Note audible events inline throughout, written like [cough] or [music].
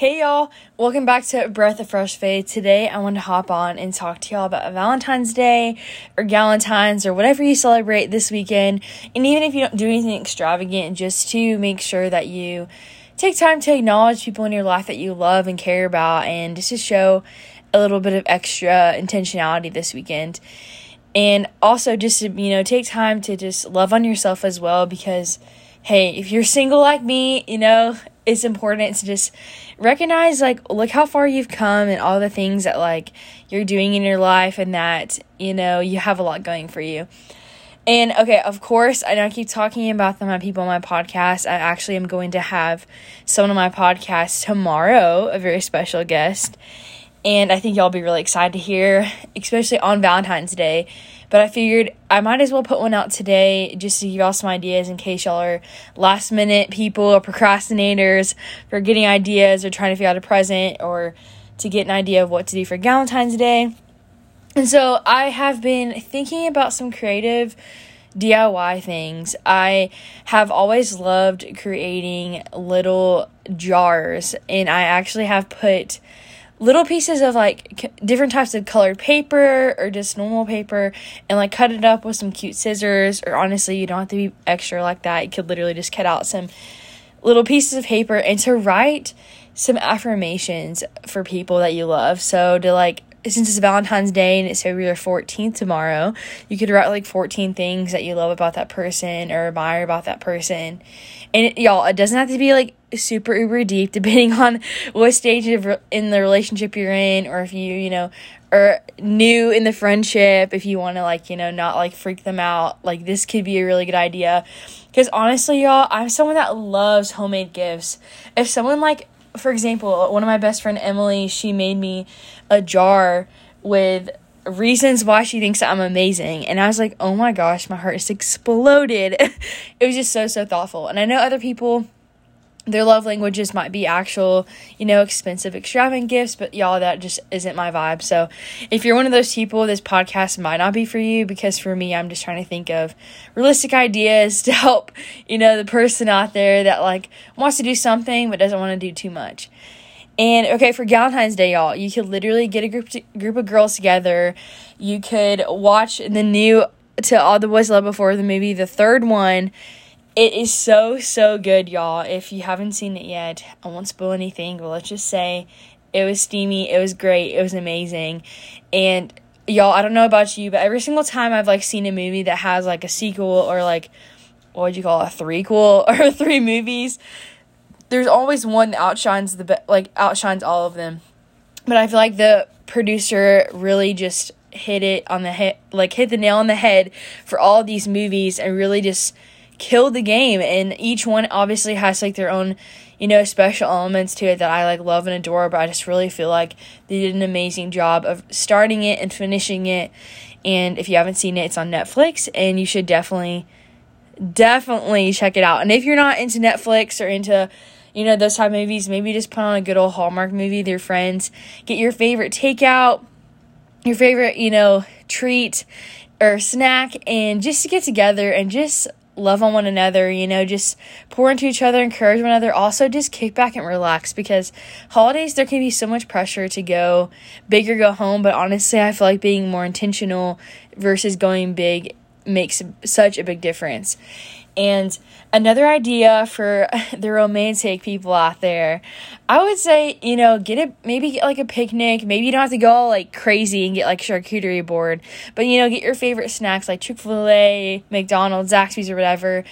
Hey y'all, welcome back to Breath of Fresh Faith. Today I want to hop on and talk to y'all about Valentine's Day or Galentine's or whatever you celebrate this weekend. And even if you don't do anything extravagant, just to make sure that you take time to acknowledge people in your life that you love and care about and just to show a little bit of extra intentionality this weekend. And also just to, you know, take time to just love on yourself as well because hey, if you're single like me, you know, it's important to just recognize like look how far you've come and all the things that like you're doing in your life and that you know you have a lot going for you. And okay of course i know i keep talking about the my people on my podcast. I actually am going to have someone on my podcast tomorrow a very special guest. And i think y'all be really excited to hear especially on valentine's day but I figured I might as well put one out today just to give y'all some ideas in case y'all are last minute people or procrastinators for getting ideas or trying to figure out a present or to get an idea of what to do for Valentine's Day. And so I have been thinking about some creative DIY things. I have always loved creating little jars, and I actually have put little pieces of like c- different types of colored paper or just normal paper and like cut it up with some cute scissors or honestly you don't have to be extra like that you could literally just cut out some little pieces of paper and to write some affirmations for people that you love so to like since it's Valentine's Day and it's February 14th tomorrow, you could write like 14 things that you love about that person or admire about that person. And it, y'all, it doesn't have to be like super uber deep [laughs] depending on what stage of in the relationship you're in or if you, you know, are new in the friendship, if you want to like, you know, not like freak them out. Like this could be a really good idea. Cuz honestly, y'all, I'm someone that loves homemade gifts. If someone like for example, one of my best friend Emily, she made me a jar with reasons why she thinks that I'm amazing. And I was like, oh my gosh, my heart just exploded. [laughs] it was just so, so thoughtful. And I know other people their love languages might be actual, you know, expensive, extravagant gifts, but y'all, that just isn't my vibe. So, if you're one of those people, this podcast might not be for you because for me, I'm just trying to think of realistic ideas [laughs] to help, you know, the person out there that like wants to do something but doesn't want to do too much. And okay, for Valentine's Day, y'all, you could literally get a group group of girls together. You could watch the new "To All the Boys Love Before" the movie, the third one it is so, so good, y'all. If you haven't seen it yet, I won't spoil anything, but let's just say it was steamy, it was great, it was amazing. And y'all, I don't know about you, but every single time I've like seen a movie that has like a sequel or like what would you call it, a threequel [laughs] or three movies, there's always one that outshines the like outshines all of them. But I feel like the producer really just hit it on the head, like hit the nail on the head for all these movies and really just killed the game. And each one obviously has like their own you know special elements to it that i like love and adore but i just really feel like they did an amazing job of starting it and finishing it. And if you haven't seen it it's on netflix and you should definitely definitely check it out. And if you're not into netflix or into you know those type movies maybe just put on a good old hallmark movie with your friends. Get your favorite takeout your favorite you know treat or snack and just to get together and just love on one another, you know, just pour into each other, encourage one another. Also, just kick back and relax because holidays, there can be so much pressure to go big or go home. But honestly, I feel like being more intentional versus going big makes such a big difference. And another idea for [laughs] the romantic people out there, I would say, you know, get it, maybe get like a picnic. Maybe you don't have to go all like crazy and get like charcuterie board, but you know, get your favorite snacks like Chick fil A, McDonald's, Zaxby's, or whatever,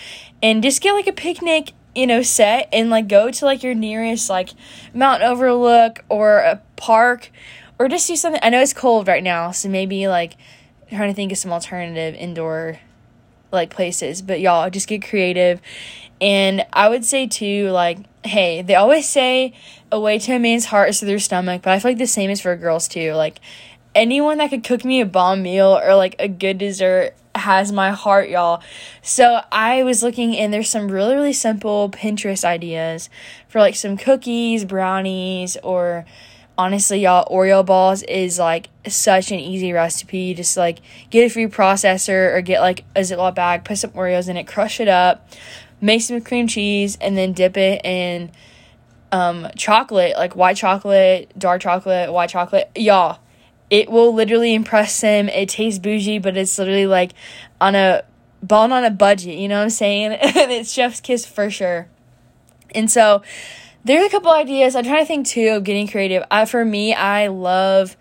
and just get like a picnic you know, set and like go to like your nearest like mountain overlook or a park or just do something. I know it's cold right now, so maybe like trying to think of some alternative indoor like places, but y'all just get creative. And I would say too, like, hey, they always say a way to a man's heart is through their stomach, but I feel like the same is for girls too. Like anyone that could cook me a bomb meal or like a good dessert has my heart, y'all. So I was looking and there's some really, really simple Pinterest ideas for like some cookies, brownies, or honestly, y'all, Oreo balls is like such an easy recipe. Just like get a food processor or get like a Ziploc bag, put some Oreos in it, crush it up, make some cream cheese, and then dip it in um, chocolate, like white chocolate, dark chocolate, white chocolate. Y'all, it will literally impress them. It tastes bougie, but it's literally like on a ball on a budget, you know what I'm saying? [laughs] and it's chef's kiss for sure. And so there's a couple ideas. I'm trying to think too of getting creative. Uh, for me, I love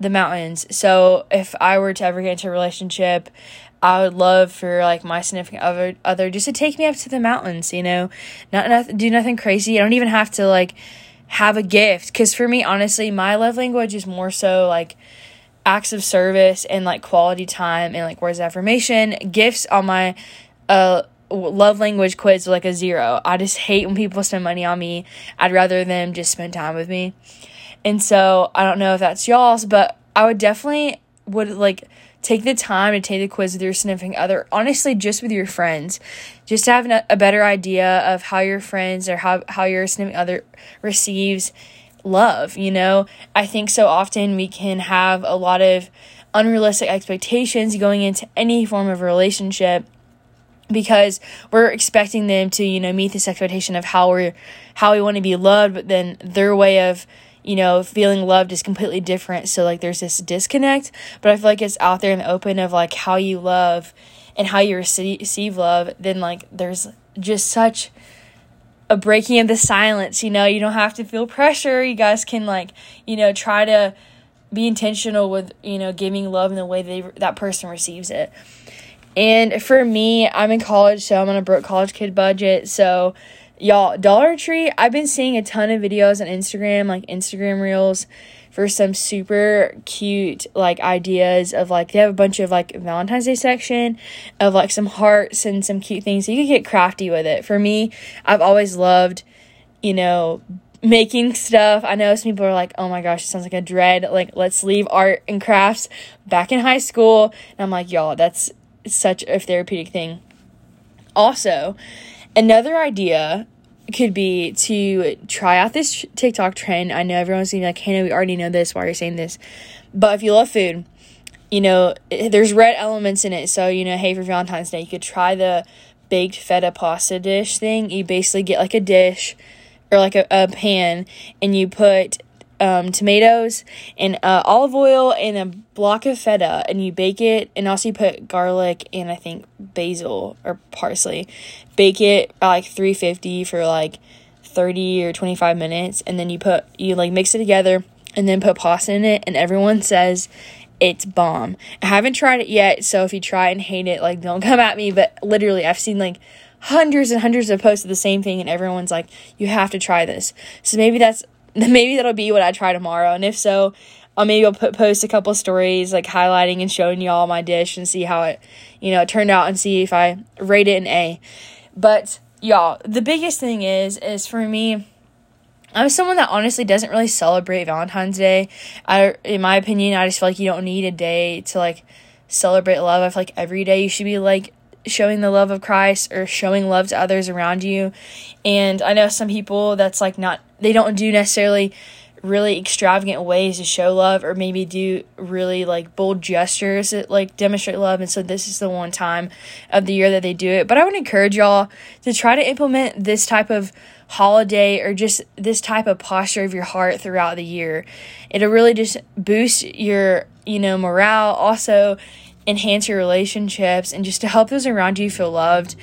the mountains. So if I were to ever get into a relationship, I would love for like my significant other other just to take me up to the mountains, you know, not, not do nothing crazy. I don't even have to like have a gift because for me, honestly, my love language is more so like acts of service and like quality time and like words of affirmation. Gifts on my uh love language quiz like a zero. I just hate when people spend money on me. I'd rather them just spend time with me. And so I don't know if that's y'all's, but I would definitely would like take the time to take the quiz with your significant other honestly just with your friends just to have a better idea of how your friends or how, how your significant other receives love you know i think so often we can have a lot of unrealistic expectations going into any form of relationship because we're expecting them to you know meet this expectation of how we're how we want to be loved but then their way of you know, feeling loved is completely different. So, like, there's this disconnect, but I feel like it's out there in the open of like how you love and how you receive love. Then, like, there's just such a breaking of the silence, you know, you don't have to feel pressure. You guys can, like, you know, try to be intentional with, you know, giving love in the way they, that person receives it. And for me, I'm in college, so I'm on a broke college kid budget. So, Y'all, Dollar Tree, I've been seeing a ton of videos on Instagram, like Instagram reels, for some super cute like ideas of like they have a bunch of like Valentine's Day section of like some hearts and some cute things. So you can get crafty with it. For me, I've always loved, you know, making stuff. I know some people are like, oh my gosh, it sounds like a dread. Like, let's leave art and crafts back in high school. And I'm like, y'all, that's such a therapeutic thing. Also, Another idea could be to try out this TikTok trend. I know everyone's gonna be like, Hannah, we already know this. Why are you saying this? But if you love food, you know, there's red elements in it. So, you know, hey, for Valentine's Day, you could try the baked feta pasta dish thing. You basically get like a dish or like a, a pan and you put um, tomatoes and uh, olive oil and a block of feta and you bake it and also you put garlic and I think basil or parsley. Bake it at like 350 for like 30 or 25 minutes and then you put you like mix it together and then put pasta in it and everyone says it's bomb. I haven't tried it yet, so if you try and hate it, like don't [laughs] come at me, but literally I've seen like hundreds and hundreds of posts of the same thing and everyone's like you have to try this. So maybe that's [laughs] maybe that'll be what I try tomorrow. And if so, I'll maybe I'll put post a couple stories like highlighting and showing y'all my dish and see how it, you know, turned out and see if I rate it an A. But y'all, the biggest thing is is for me. I'm someone that honestly doesn't really celebrate Valentine's Day. I, in my opinion, I just feel like you don't need a day to like celebrate love. I feel like every day you should be like showing the love of Christ or showing love to others around you. And I know some people that's like not they don't do necessarily really extravagant ways to show love or maybe do really like bold gestures that like demonstrate love. And so this is the one time of the year that they do it. But i would encourage y'all to try to implement this type of holiday or just this type of posture of your heart throughout the year. It'll really just boost your you know morale. Also enhance your relationships and just to help those around you feel loved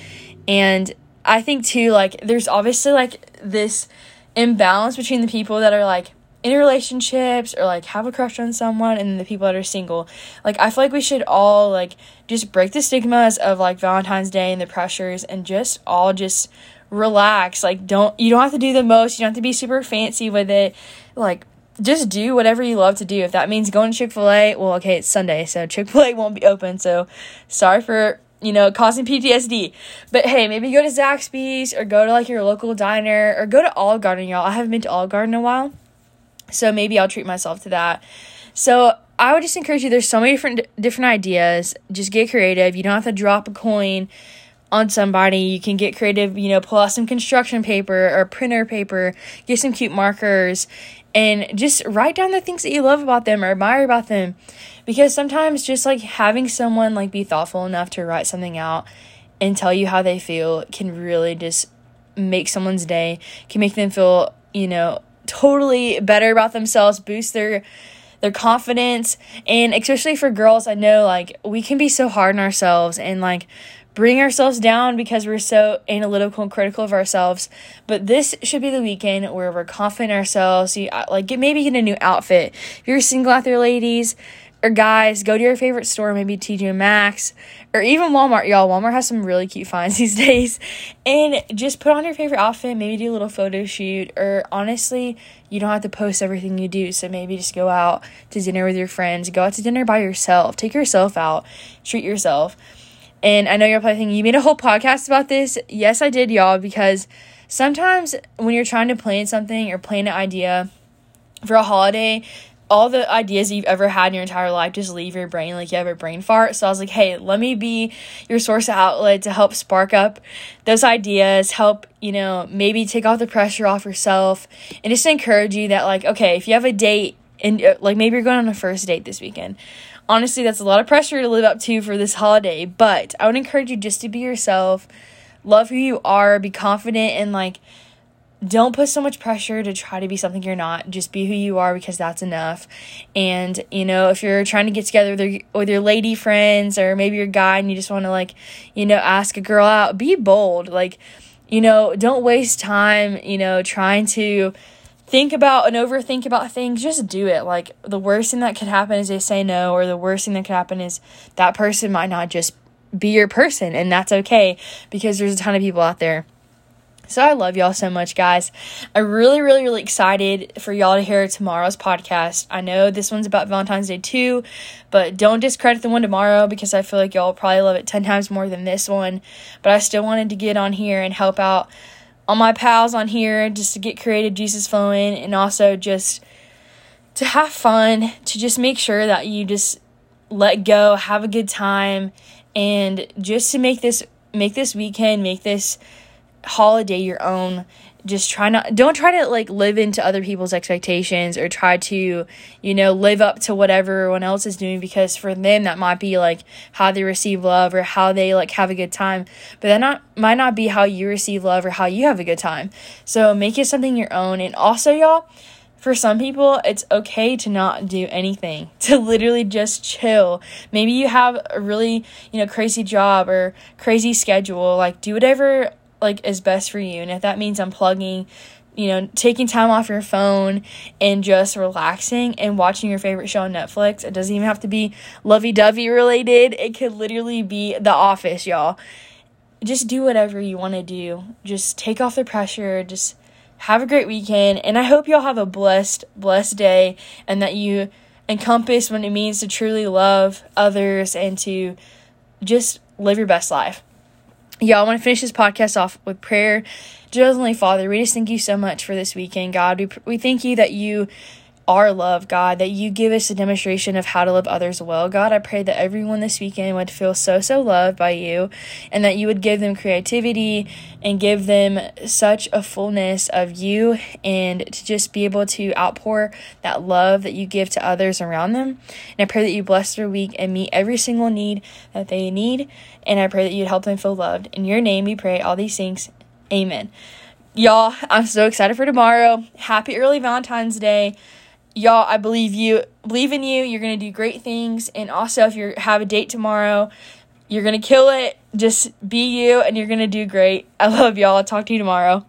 and i think too like there's obviously like this imbalance between the people that are like in relationships or like have a crush on someone and the people that are single. Like I feel like we should all like just break the stigmas of like Valentine's Day and the pressures and just all just relax. Like don't you don't have to do the most, you don't have to be super fancy with it. Like just do whatever you love to do. If that means going to Chick-fil-A, well okay, it's Sunday, so [laughs] Chick-fil-A won't be open. So sorry for you know, causing PTSD. But hey, maybe go to Zaxby's or go to like your local diner or go to Olive Garden, y'all. I haven't been to Olive Garden in a while. So maybe I'll treat myself to that. So I would just encourage you, there's so many different different ideas. Just get creative. You don't have to drop a coin on somebody. You can get creative, you know, pull out some construction paper or printer paper, get some cute markers, and just write down the things that you love about them or admire about them. Because sometimes just like having someone like be thoughtful enough to write something out and tell you how they feel can really just make someone's day can make them feel you know, totally better about themselves, boost their their confidence. And especially for girls i know like we can be so hard on ourselves and like bring ourselves down because we're so analytical and critical of ourselves but this should be the weekend where we're confident ourselves you uh, like get maybe get a new outfit if you're single out there ladies or guys, go to your favorite store, maybe TJ Maxx or even Walmart. Y'all, Walmart has some really cute finds [laughs] these days. And just put on your favorite outfit, maybe do a little photo shoot, or honestly, you don't have to post everything you do. So maybe just go out to dinner with your friends, go out to dinner by yourself, take yourself out, treat yourself. And I know you're probably thinking, you made a whole podcast about this. Yes, I did, y'all, because sometimes when you're trying to plan something or plan an idea for a holiday, all the ideas you've ever had in your entire life just leave your brain like you have a brain fart. So I was like, hey, let me be your source of outlet to help spark up those ideas, help, you know, maybe take off the pressure off yourself, and just encourage you that, like, okay, if you have a date and uh, like maybe you're going on a first date this weekend. Honestly, that's a lot of pressure to live up to for this holiday, but I would encourage you just to be yourself, love who you are, be confident, and like, don't put so much pressure to try to be something you're not. Just be who you are because that's enough. And, you know, if you're trying to get together with your, with your lady friends or maybe your guy and you just want to, like, you know, ask a girl out, be bold. Like, you know, don't waste time, you know, trying to think about and overthink about things. Just do it. Like, the worst thing that could happen is they say no, or the worst thing that could happen is that person might not just be your person. And that's okay because there's a ton of people out there so I love y'all so much, guys. I'm really, really, really excited for y'all to hear tomorrow's podcast. I know this one's about Valentine's Day too, but don't discredit the one tomorrow because I feel like y'all probably love it 10 times more than this one. But I still wanted to get on here and help out all my pals on here just to get creative juices flowing and also just to have fun, to just make sure that you just let go, have a good time, and just to make this make this weekend, make this holiday your own just try not don't try to like live into other people's expectations or try to you know live up to whatever everyone else is doing because for them that might be like how they receive love or how they like have a good time but that not might not be how you receive love or how you have a good time so make it something your own and also y'all for some people, it's okay to not do anything, [laughs] to literally just chill. Maybe you have a really, you know, crazy job or crazy schedule. Like, do whatever like is best for you. And if that means unplugging, you know, taking time off your phone and just relaxing and watching your favorite show on Netflix. It doesn't even have to be lovey dovey related. It could literally be The Office, y'all. Just do whatever you want to do. Just take off the pressure. Just have a great weekend. And I hope y'all have a blessed, blessed day and that you encompass what it means to truly love others and to just live your best life. Y'all, I want to finish this podcast off with prayer. Dear Heavenly Father, we just thank you so much for this weekend, God. We, we thank you that you are love, God, that you give us a demonstration of how to love others well. God, I pray that everyone this weekend would feel so, so loved by you and that you would give them creativity and give them such a fullness of you and to just be able to outpour that love that you give to others around them. And I pray that you bless their week and meet every single need that they need. And I pray that you'd help them feel loved. In your name we pray all these things. Amen. Y'all, I'm so excited for tomorrow. Happy early Valentine's Day y'all i believe you believe in you. You're gonna do great things. And also if you have a date tomorrow you're gonna kill it. Just be you and you're gonna do great. I love y'all. I'll talk to you tomorrow